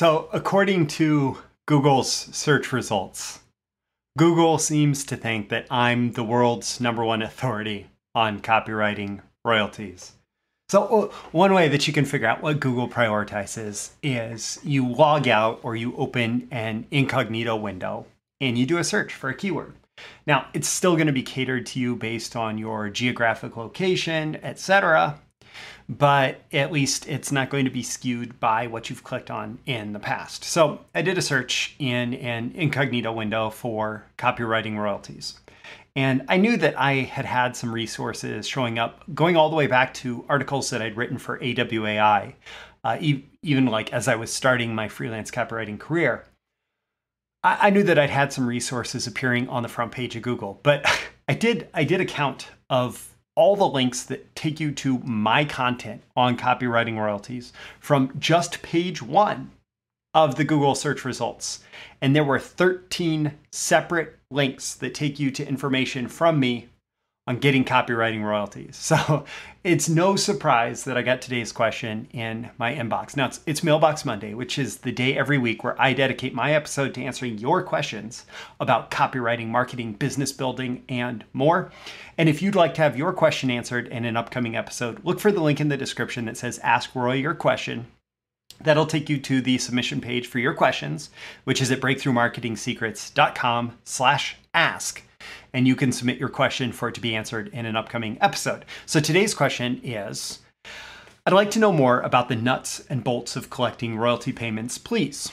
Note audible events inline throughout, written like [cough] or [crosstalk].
So, according to Google's search results, Google seems to think that I'm the world's number one authority on copywriting royalties. So, uh, one way that you can figure out what Google prioritizes is you log out or you open an incognito window and you do a search for a keyword. Now, it's still going to be catered to you based on your geographic location, etc but at least it's not going to be skewed by what you've clicked on in the past. So I did a search in an incognito window for copywriting royalties. And I knew that I had had some resources showing up, going all the way back to articles that I'd written for AWAI, uh, e- even like as I was starting my freelance copywriting career. I-, I knew that I'd had some resources appearing on the front page of Google, but [laughs] I did I did a count of all the links that take you to my content on copywriting royalties from just page one of the Google search results. And there were 13 separate links that take you to information from me on getting copywriting royalties. [laughs] So it's no surprise that I got today's question in my inbox. Now it's, it's, Mailbox Monday, which is the day every week where I dedicate my episode to answering your questions about copywriting, marketing, business building, and more. And if you'd like to have your question answered in an upcoming episode, look for the link in the description that says Ask Roy Your Question. That'll take you to the submission page for your questions, which is at breakthroughmarketingsecrets.com slash ask and you can submit your question for it to be answered in an upcoming episode. So today's question is I'd like to know more about the nuts and bolts of collecting royalty payments, please.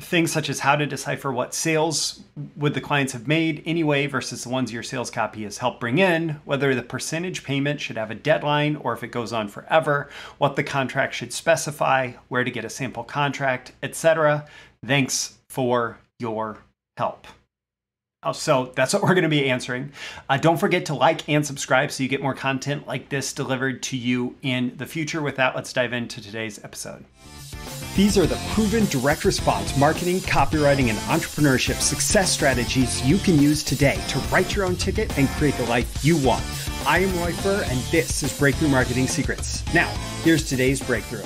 Things such as how to decipher what sales would the clients have made anyway versus the ones your sales copy has helped bring in, whether the percentage payment should have a deadline or if it goes on forever, what the contract should specify, where to get a sample contract, etc. Thanks for your help. Oh, so that's what [laughs] we're going to be answering. Uh, don't forget to like and subscribe so you get more content like this delivered to you in the future. With that, let's dive into today's episode. These are the proven direct response marketing, copywriting, and entrepreneurship success strategies you can use today to write your own ticket and create the life you want. I am Roy Furr, and this is Breakthrough Marketing Secrets. Now, here's today's breakthrough.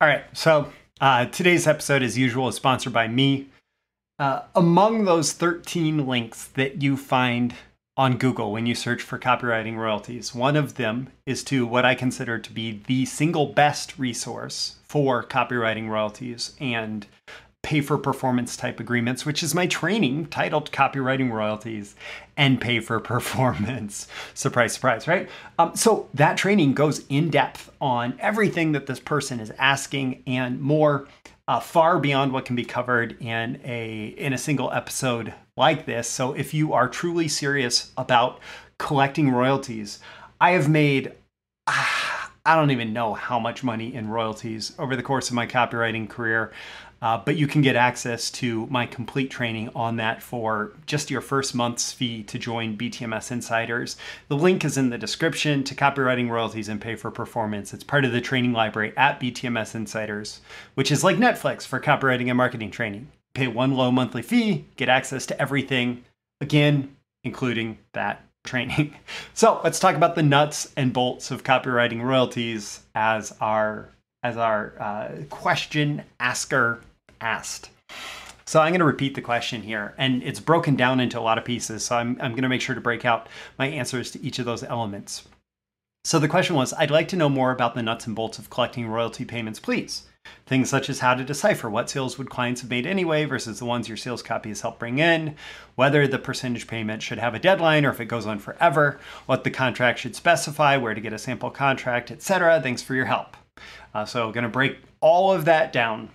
All right, so uh, today's episode, as usual, is sponsored by me. Uh, among those 13 links that you find on Google when you search for copywriting royalties, one of them is to what I consider to be the single best resource for copywriting royalties and pay for performance type agreements, which is my training titled Copywriting Royalties and Pay for Performance. [laughs] surprise, surprise, right? Um, so that training goes in depth on everything that this person is asking and more uh, far beyond what can be covered in a in a single episode like this. So if you are truly serious about collecting royalties, I have made ah, I don't even know how much money in royalties over the course of my copywriting career. Uh, but you can get access to my complete training on that for just your first month's fee to join BTMS Insiders. The link is in the description to copywriting royalties and pay for performance. It's part of the training library at BTMS Insiders, which is like Netflix for copywriting and marketing training. Pay one low monthly fee, get access to everything, again, including that [laughs] training. So let's talk about the nuts and bolts of copywriting royalties as our as our uh, question asker asked. So I'm going to repeat the question here, and it's broken down into a lot of pieces. So I'm, I'm going to make sure to break out my answers to each of those elements. So the question was I'd like to know more about the nuts and bolts of collecting royalty payments, please. Things such as how to decipher what sales would clients have made anyway versus the ones your sales copy has helped bring in, whether the percentage payment should have a deadline or if it goes on forever, what the contract should specify, where to get a sample contract, etc. Thanks for your help. Uh, so, going to break all of that down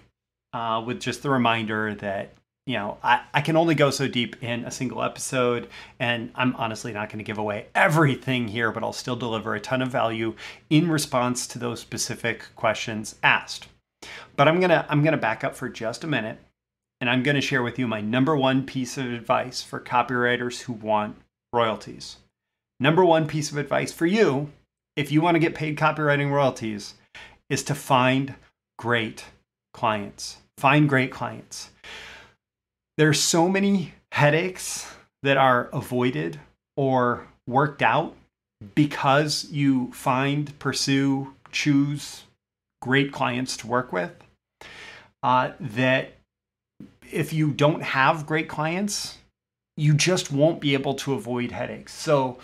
uh, with just the reminder that you know I, I can only go so deep in a single episode and i'm honestly not going to give away everything here but i'll still deliver a ton of value in response to those specific questions asked. But i'm going to i'm going to back up for just a minute and i'm going to share with you my number one piece of advice for copywriters who want royalties. Number one piece of advice for you if you want to get paid copywriting royalties is to find great clients. Find great clients. There's so many headaches that are avoided or worked out because you find, pursue, choose great clients to work with. uh, that if you don't have great clients, you just won't be able to avoid headaches. So,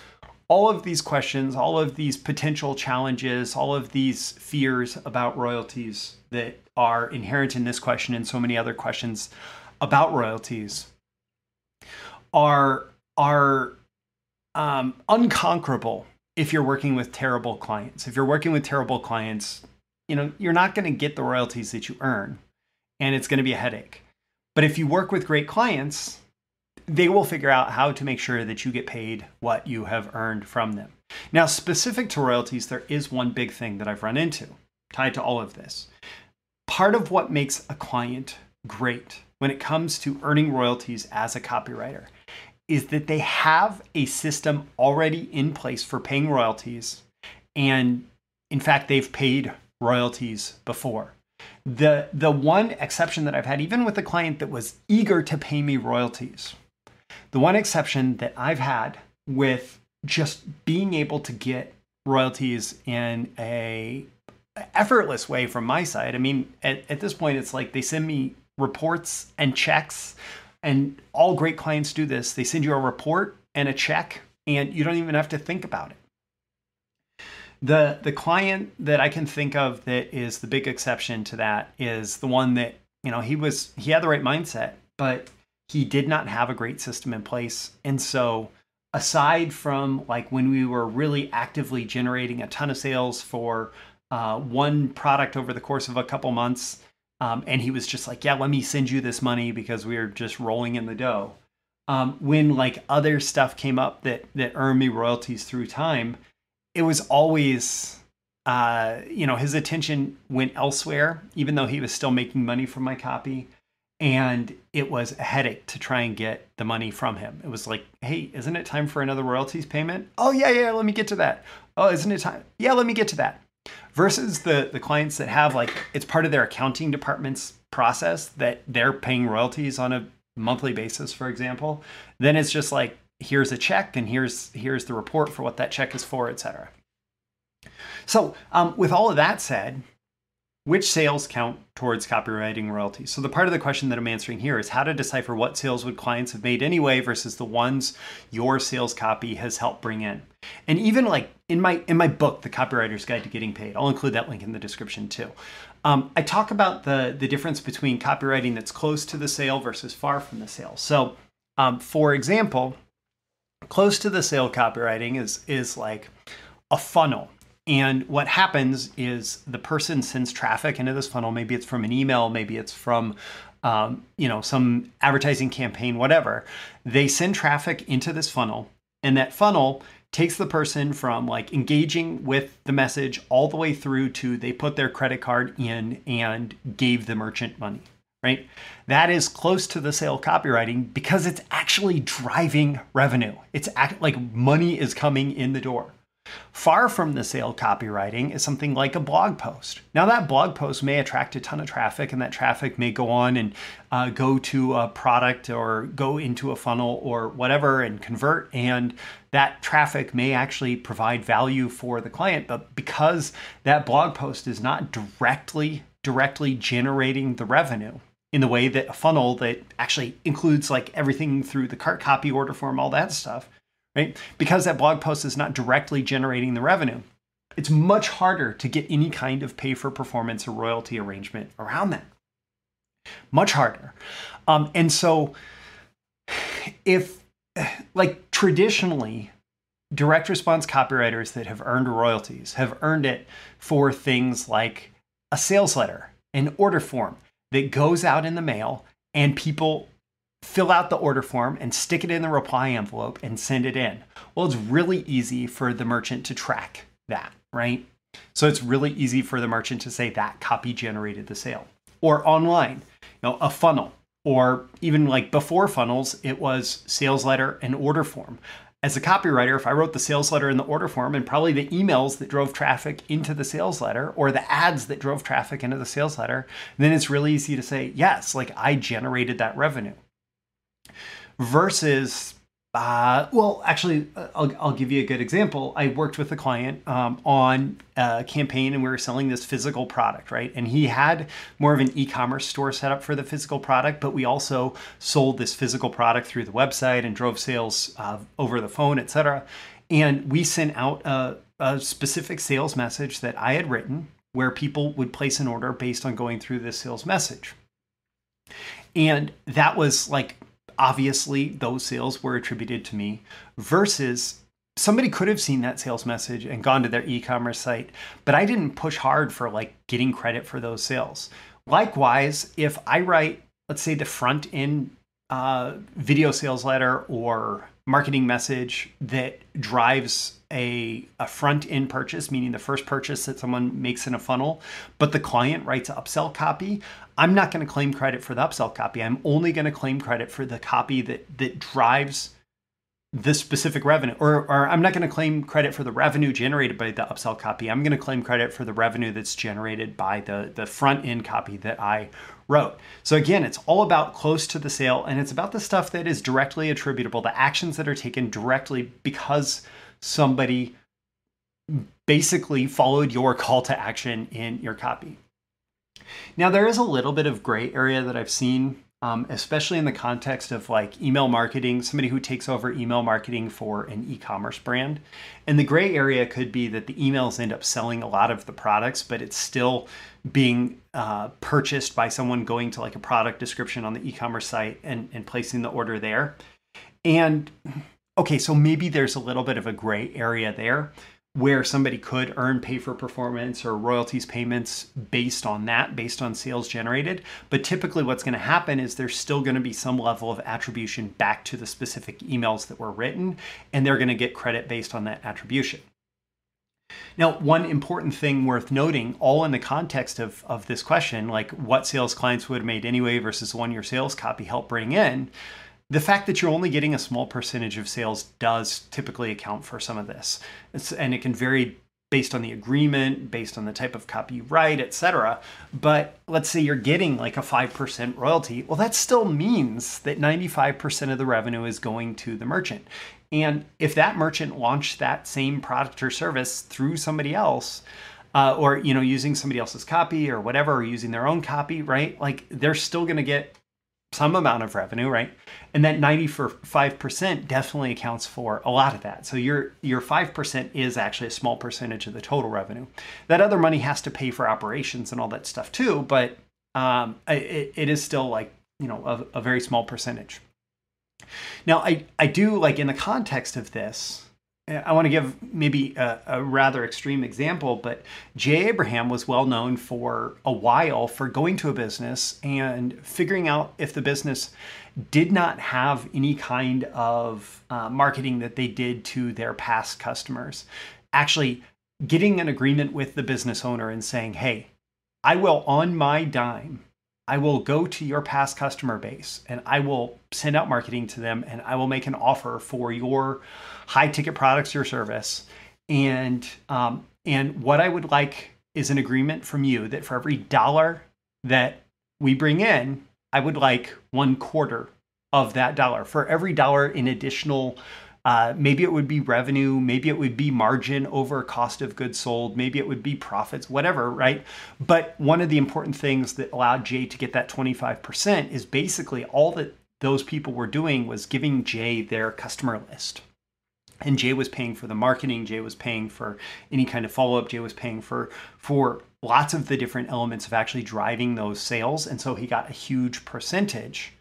all of these questions, all of these potential challenges, all of these fears about royalties that are inherent in this question and so many other questions about royalties are are um, unconquerable if you're working with terrible clients. If you're working with terrible clients, you know you're not going to get the royalties that you earn, and it's going to be a headache. But if you work with great clients, they will figure out how to make sure that you get paid what you have earned from them. Now, specific to royalties, there is one big thing that I've run into tied to all of this. Part of what makes a client great when it comes to earning royalties as a copywriter is that they have a system already in place for paying royalties. And in fact, they've paid royalties before. The, the one exception that I've had, even with a client that was eager to pay me royalties, the one exception that I've had with just being able to get royalties in a effortless way from my side. I mean, at, at this point, it's like they send me reports and checks, and all great clients do this. They send you a report and a check, and you don't even have to think about it. The, the client that I can think of that is the big exception to that is the one that, you know, he was, he had the right mindset, but he did not have a great system in place. And so, aside from like when we were really actively generating a ton of sales for uh, one product over the course of a couple months, um, and he was just like, "Yeah, let me send you this money because we are just rolling in the dough." Um, when like other stuff came up that that earned me royalties through time, it was always uh, you know his attention went elsewhere, even though he was still making money from my copy and it was a headache to try and get the money from him. It was like, hey, isn't it time for another royalties payment? Oh yeah, yeah, let me get to that. Oh, isn't it time? Yeah, let me get to that. Versus the the clients that have like it's part of their accounting department's process that they're paying royalties on a monthly basis, for example. Then it's just like here's a check and here's here's the report for what that check is for, etc. So um, with all of that said, which sales count towards copywriting royalties? So the part of the question that I'm answering here is how to decipher what sales would clients have made anyway versus the ones your sales copy has helped bring in. And even like in my in my book, The Copywriter's Guide to Getting Paid, I'll include that link in the description too. Um, I talk about the the difference between copywriting that's close to the sale versus far from the sale. So, um, for example, close to the sale copywriting is is like a funnel and what happens is the person sends traffic into this funnel. Maybe it's from an email, maybe it's from um, you know some advertising campaign, whatever. They send traffic into this funnel, and that funnel takes the person from like engaging with the message all the way through to they put their credit card in and gave the merchant money right? That is close to the sale copywriting because it's actually driving revenue. It's act, like money is coming in the door. Far from the sale copywriting is something like a blog post. Now, that blog post may attract a ton of traffic, and that traffic may go on and uh, go to a product or go into a funnel or whatever and convert. And that traffic may actually provide value for the client. But because that blog post is not directly directly generating the revenue in the way that a funnel that actually includes like everything through the cart copy order form all that stuff right? Because that blog post is not directly generating the revenue, it's much harder to get any kind of pay for performance or royalty arrangement around that. Much harder. Um, and so, if, like, traditionally, direct response copywriters that have earned royalties have earned it for things like a sales letter, an order form that goes out in the mail, and people fill out the order form and stick it in the reply envelope and send it in. Well, it's really easy for the merchant to track that, right? So it's really easy for the merchant to say that copy generated the sale. Or online, you know, a funnel, or even like before funnels, it was sales letter and order form. As a copywriter, if I wrote the sales letter in the order form and probably the emails that drove traffic into the sales letter or the ads that drove traffic into the sales letter, then it's really easy to say, yes, like I generated that revenue versus Uh, well, actually, uh, I'll, I'll give you a good example. I worked with a client um, on a campaign and we were selling this physical product, right? And he had more of an e commerce store set up for the physical product, but we also sold this physical product through the website and drove sales uh, over the phone, et cetera. And we sent out a, a specific sales message that I had written where people would place an order based on going through this sales message. And that was like obviously those sales were attributed to me versus somebody could have seen that sales message and gone to their e-commerce site but i didn't push hard for like getting credit for those sales. Likewise if i write let's say the front end uh, video sales letter or marketing message that drives a, a front end purchase, meaning the first purchase that someone makes in a funnel, but the client writes upsell copy, I'm not going to claim credit for the upsell copy. I'm only going to claim credit for the copy that that drives the specific revenue, or, or I'm not going to claim credit for the revenue generated by the upsell copy. I'm going to claim credit for the revenue that's generated by the, the front end copy that I wrote. So again, it's all about close to the sale and it's about the stuff that is directly attributable, the actions that are taken directly because somebody basically followed your call to action in your copy. Now, there is a little bit of gray area that I've seen, um, especially in the context of like email marketing, somebody who takes over email marketing for an e commerce brand. And the gray area could be that the emails end up selling a lot of the products, but it's still being uh, purchased by someone going to like a product description on the e commerce site and, and placing the order there. And okay, so maybe there's a little bit of a gray area there where somebody could earn pay for performance or royalties payments based on that, based on sales generated. But typically, what's going to happen is there's still going to be some level of attribution back to the specific emails that were written, and they're going to get credit based on that attribution. Now, one important thing worth noting, all in the context of, of this question, like what sales clients would have made anyway versus the one your sales copy helped bring in, the fact that you're only getting a small percentage of sales does typically account for some of this. It's, and it can vary based on the agreement, based on the type of copy you write, etc. But let's say you're getting like a 5% royalty. Well, that still means that 95% of the revenue is going to the merchant. And if that merchant launched that same product or service through somebody else, uh, or you know using somebody else's copy or whatever or using their own copy right like they're still going to get some amount of revenue, right? And that 95% definitely accounts for a lot of that. So your your 5% is actually a small percentage of the total revenue. That other money has to pay for operations and all that stuff too, but um, it, it is still like, you know, a, a very small percentage. Now, I, I do like in the context of this, I want to give maybe a, a, rather extreme example, but Jay Abraham was well known for a while for going to a business and figuring out if the business did not have any kind of uh, marketing that they did to their past customers. Actually, getting an agreement with the business owner and saying, hey, I will on my dime I will go to your past customer base and I will send out marketing to them and I will make an offer for your high ticket products your service. And um, and what I would like is an agreement from you that for every dollar that we bring in, I would like one quarter of that dollar. For every dollar in additional uh, maybe it would be revenue, maybe it would be margin over cost of goods sold, maybe it would be profits, whatever, right? But one of the important things that allowed Jay to get that 25% is basically all that those people were doing was giving Jay their customer list. And Jay was paying for the marketing, Jay was paying for any kind of follow-up, Jay was paying for for lots of the different elements of actually driving those sales. And so he got a huge percentage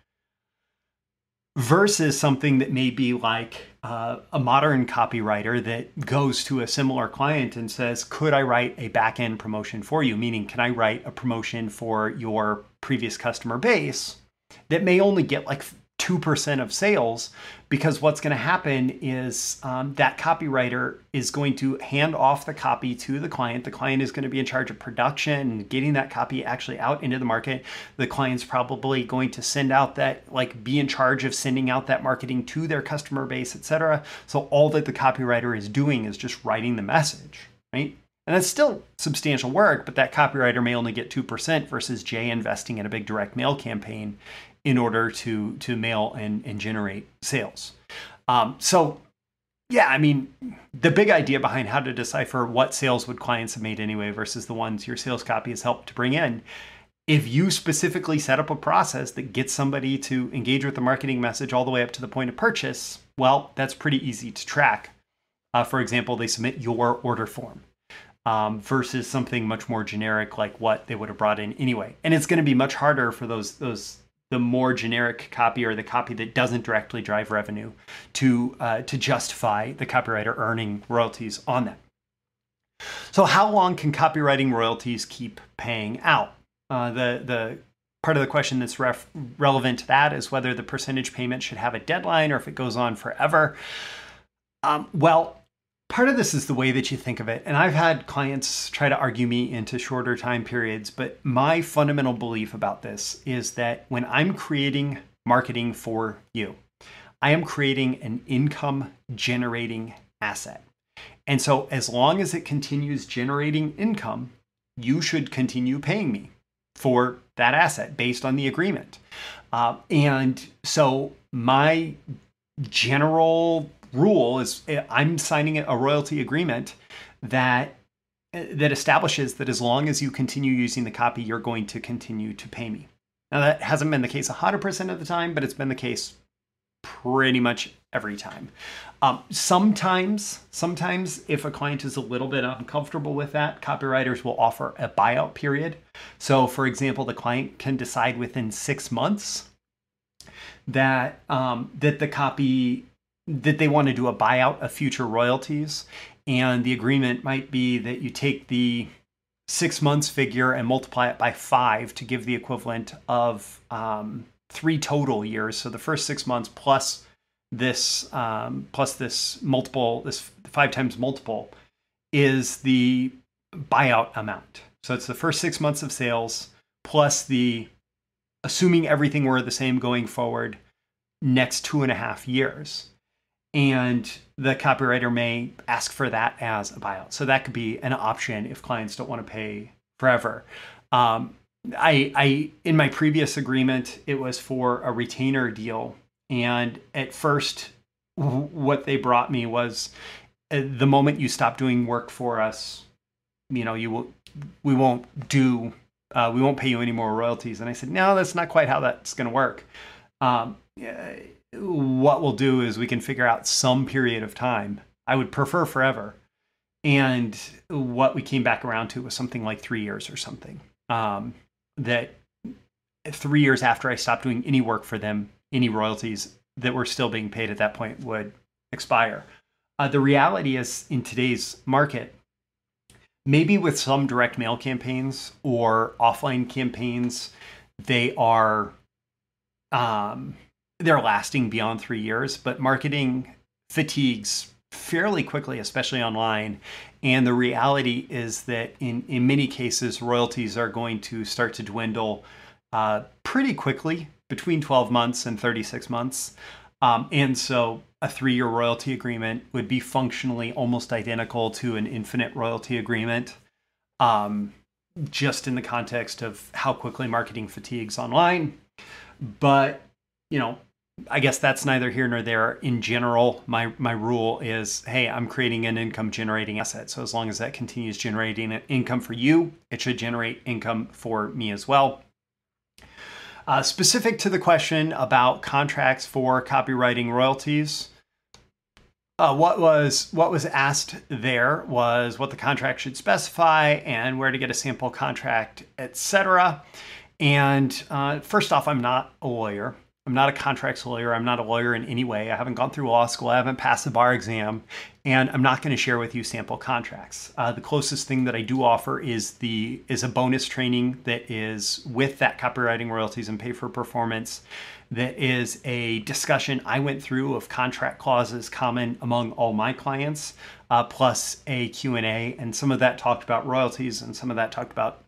versus something that may be like uh, a modern copywriter that goes to a similar client and says, Could I write a back end promotion for you? Meaning, can I write a promotion for your previous customer base that may only get like 2% of sales because what's going to happen is um, that copywriter is going to hand off the copy to the client. The client is going to be in charge of production and getting that copy actually out into the market. The client's probably going to send out that, like, be in charge of sending out that marketing to their customer base, etc. So all that the copywriter is doing is just writing the message, right? And that's still substantial work, but that copywriter may only get 2% versus Jay investing in a big direct mail campaign in order to to mail and, and generate sales. Um, so, yeah, I mean, the big idea behind how to decipher what sales would clients have made anyway versus the ones your sales copy has helped to bring in. If you specifically set up a process that gets somebody to engage with the marketing message all the way up to the point of purchase, well, that's pretty easy to track. Uh, for example, they submit your order form um, versus something much more generic like what they would have brought in anyway. And it's going to be much harder for those those the more generic copy or the copy that doesn't directly drive revenue to uh, to justify the copywriter earning royalties on that. So, how long can copywriting royalties keep paying out? Uh, the the part of the question that's ref- relevant to that is whether the percentage payment should have a deadline or if it goes on forever. Um, well, part of this is the way that you think of it. And I've had clients try to argue me into shorter time periods, but my fundamental belief about this is that when I'm creating marketing for you, I am creating an income generating asset. And so as long as it continues generating income, you should continue paying me for that asset based on the agreement. Uh, and so my general rule is eh, I'm signing a royalty agreement that eh, that establishes that as long as you continue using the copy, you're going to continue to pay me. Now that hasn't been the case 100% of the time, but it's been the case pretty much every time. Um, sometimes, sometimes if a client is a little bit uncomfortable with that, copywriters will offer a buyout period. So, for example, the client can decide within six months that um, that the copy that they want to do a buyout of future royalties. And the agreement might be that you take the six months figure and multiply it by five to give the equivalent of um, three total years. So the first six months plus this um, plus this multiple, this five times multiple, is the buyout amount. So it's the first six months of sales plus the assuming everything were the same going forward next two and a half years and the copywriter may ask for that as a buyout. So that could be an option if clients don't want to pay forever. Um, I, I in my previous agreement, it was for a retainer deal, and at first, what they brought me was uh, the moment you stop doing work for us, you know, you will we won't do uh, we won't pay you any more royalties. And I said, no, that's not quite how that's going to work. Um, what we'll do is we can figure out some period of time. I would prefer forever. And what we came back around to was something like three years or something. Um, that three years after I stopped doing any work for them, any royalties that were still being paid at that point would expire. Uh, the reality is, in today's market, maybe with some direct mail campaigns or offline campaigns, they are um, they're lasting beyond three years, but marketing fatigues fairly quickly, especially online. And the reality is that in, in many cases, royalties are going to start to dwindle uh, pretty quickly between 12 months and 36 months. Um, and so a three year royalty agreement would be functionally almost identical to an infinite royalty agreement, um, just in the context of how quickly marketing fatigues online. But you know, I guess that's neither here nor there. In general, my my rule is, hey, I'm creating an income generating asset. So as long as that continues generating income for you, it should generate income for me as well. Uh, specific to the question about contracts for copywriting royalties, uh, what was what was asked there was what the contract should specify and where to get a sample contract, etc. And uh, first off, I'm not a lawyer. I'm not a contracts lawyer. I'm not a lawyer in any way. I haven't gone through law school. I haven't passed the bar exam, and I'm not going to share with you sample contracts. Uh, the closest thing that I do offer is the is a bonus training that is with that copywriting royalties and pay for performance. That is a discussion I went through of contract clauses common among all my clients, uh, plus a Q&A, and some of that talked about royalties, and some of that talked about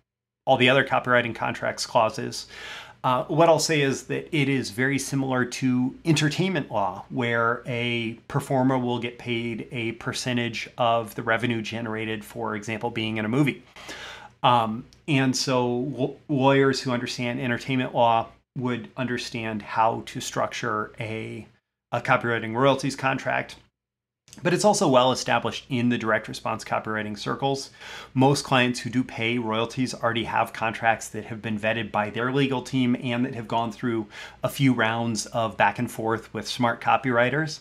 all the other copywriting contracts clauses. Uh, what I'll say is that it is very similar to entertainment law, where a performer will get paid a percentage of the revenue generated, for example, being in a movie. Um, and so, lawyers who understand entertainment law would understand how to structure a, a copywriting royalties contract. But it's also well established in the direct response copywriting circles. Most clients who do pay royalties already have contracts that have been vetted by their legal team and that have gone through a few rounds of back and forth with smart copywriters.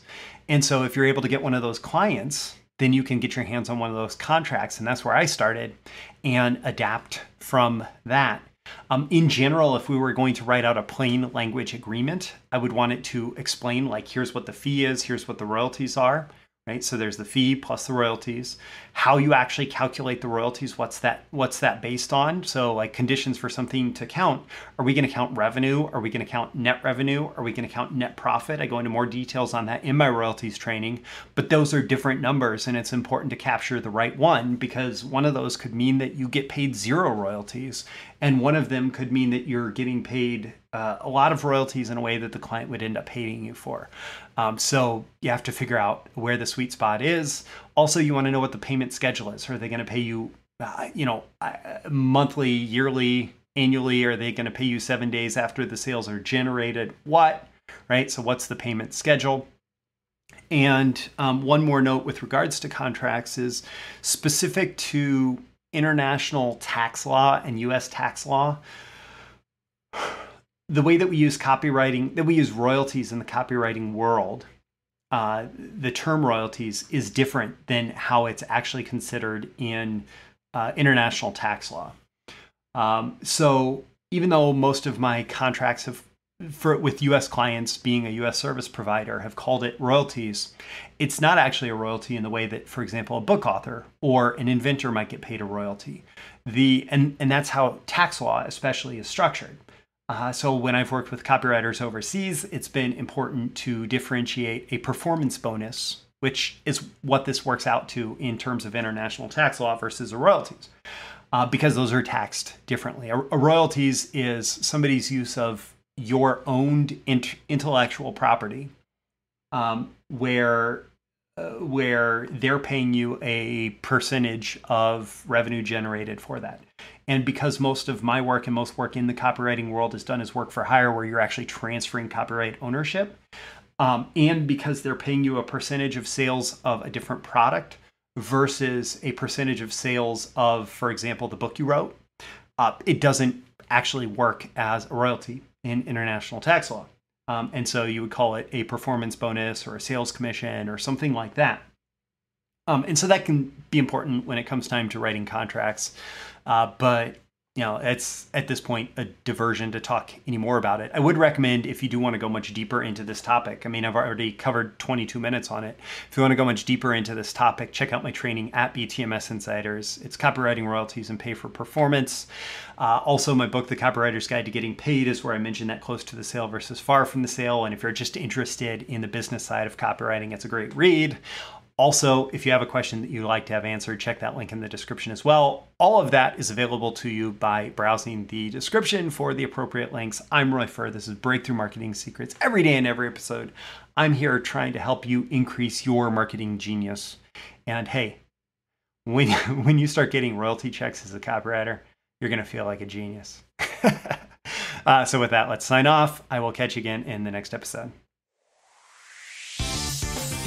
And so if you're able to get one of those clients, then you can get your hands on one of those contracts. And that's where I started and adapt from that. Um, in general, if we were going to write out a plain language agreement, I would want it to explain, like, here's what the fee is, here's what the royalties are right? So there's the fee plus the royalties. How you actually calculate the royalties, what's that what's that based on? So like conditions for something to count, are we going to count revenue? Are we going to count net revenue? Are we going to count net profit? I go into more details on that in my royalties training, but those are different numbers and it's important to capture the right one because one of those could mean that you get paid zero royalties and one of them could mean that you're getting paid uh, a lot of royalties in a way that the client would end up paying you for. Um, so you have to figure out where the sweet spot is. Also, you want to know what the payment schedule is. Are they going to pay you, uh, you know, uh, monthly, yearly, annually? Are they going to pay you seven days after the sales are generated? What? Right. So what's the payment schedule? And um, one more note with regards to contracts is specific to international tax law and US tax law the way that we use copywriting, that we use royalties in the copywriting world, uh, the term royalties is different than how it's actually considered in uh, international tax law. Um, so even though most of my contracts have for with US clients being a US service provider have called it royalties, it's not actually a royalty in the way that, for example, a book author or an inventor might get paid a royalty. The and, and that's how tax law especially is structured. Uh, so when I've worked with copywriters overseas, it's been important to differentiate a performance bonus, which is what this works out to in terms of international tax law versus a royalties, uh, because those are taxed differently. A, a, royalties is somebody's use of your owned int- intellectual property, um, where uh, where they're paying you a percentage of revenue generated for that. And because most of my work and most work in the copywriting world is done as work for hire, where you're actually transferring copyright ownership, um, and because they're paying you a percentage of sales of a different product versus a percentage of sales of, for example, the book you wrote, uh, it doesn't actually work as a royalty in international tax law. Um, and so you would call it a performance bonus or a sales commission or something like that. Um, and so that can be important when it comes time to writing contracts. Uh, but you know, it's at this point a diversion to talk any more about it. I would recommend if you do want to go much deeper into this topic. I mean, I've already covered 22 minutes on it. If you want to go much deeper into this topic, check out my training at BTMS Insiders. It's copywriting royalties and pay for performance. Uh, also, my book, The Copywriter's Guide to Getting Paid, is where I mention that close to the sale versus far from the sale. And if you're just interested in the business side of copywriting, it's a great read. Also, if you have a question that you'd like to have answered, check that link in the description as well. All of that is available to you by browsing the description for the appropriate links. I'm Roy Furr. This is Breakthrough Marketing Secrets. Every day in every episode, I'm here trying to help you increase your marketing genius. And hey, when, [laughs] when you start getting royalty checks as a copywriter, you're going to feel like a genius. [laughs] uh, so, with that, let's sign off. I will catch you again in the next episode.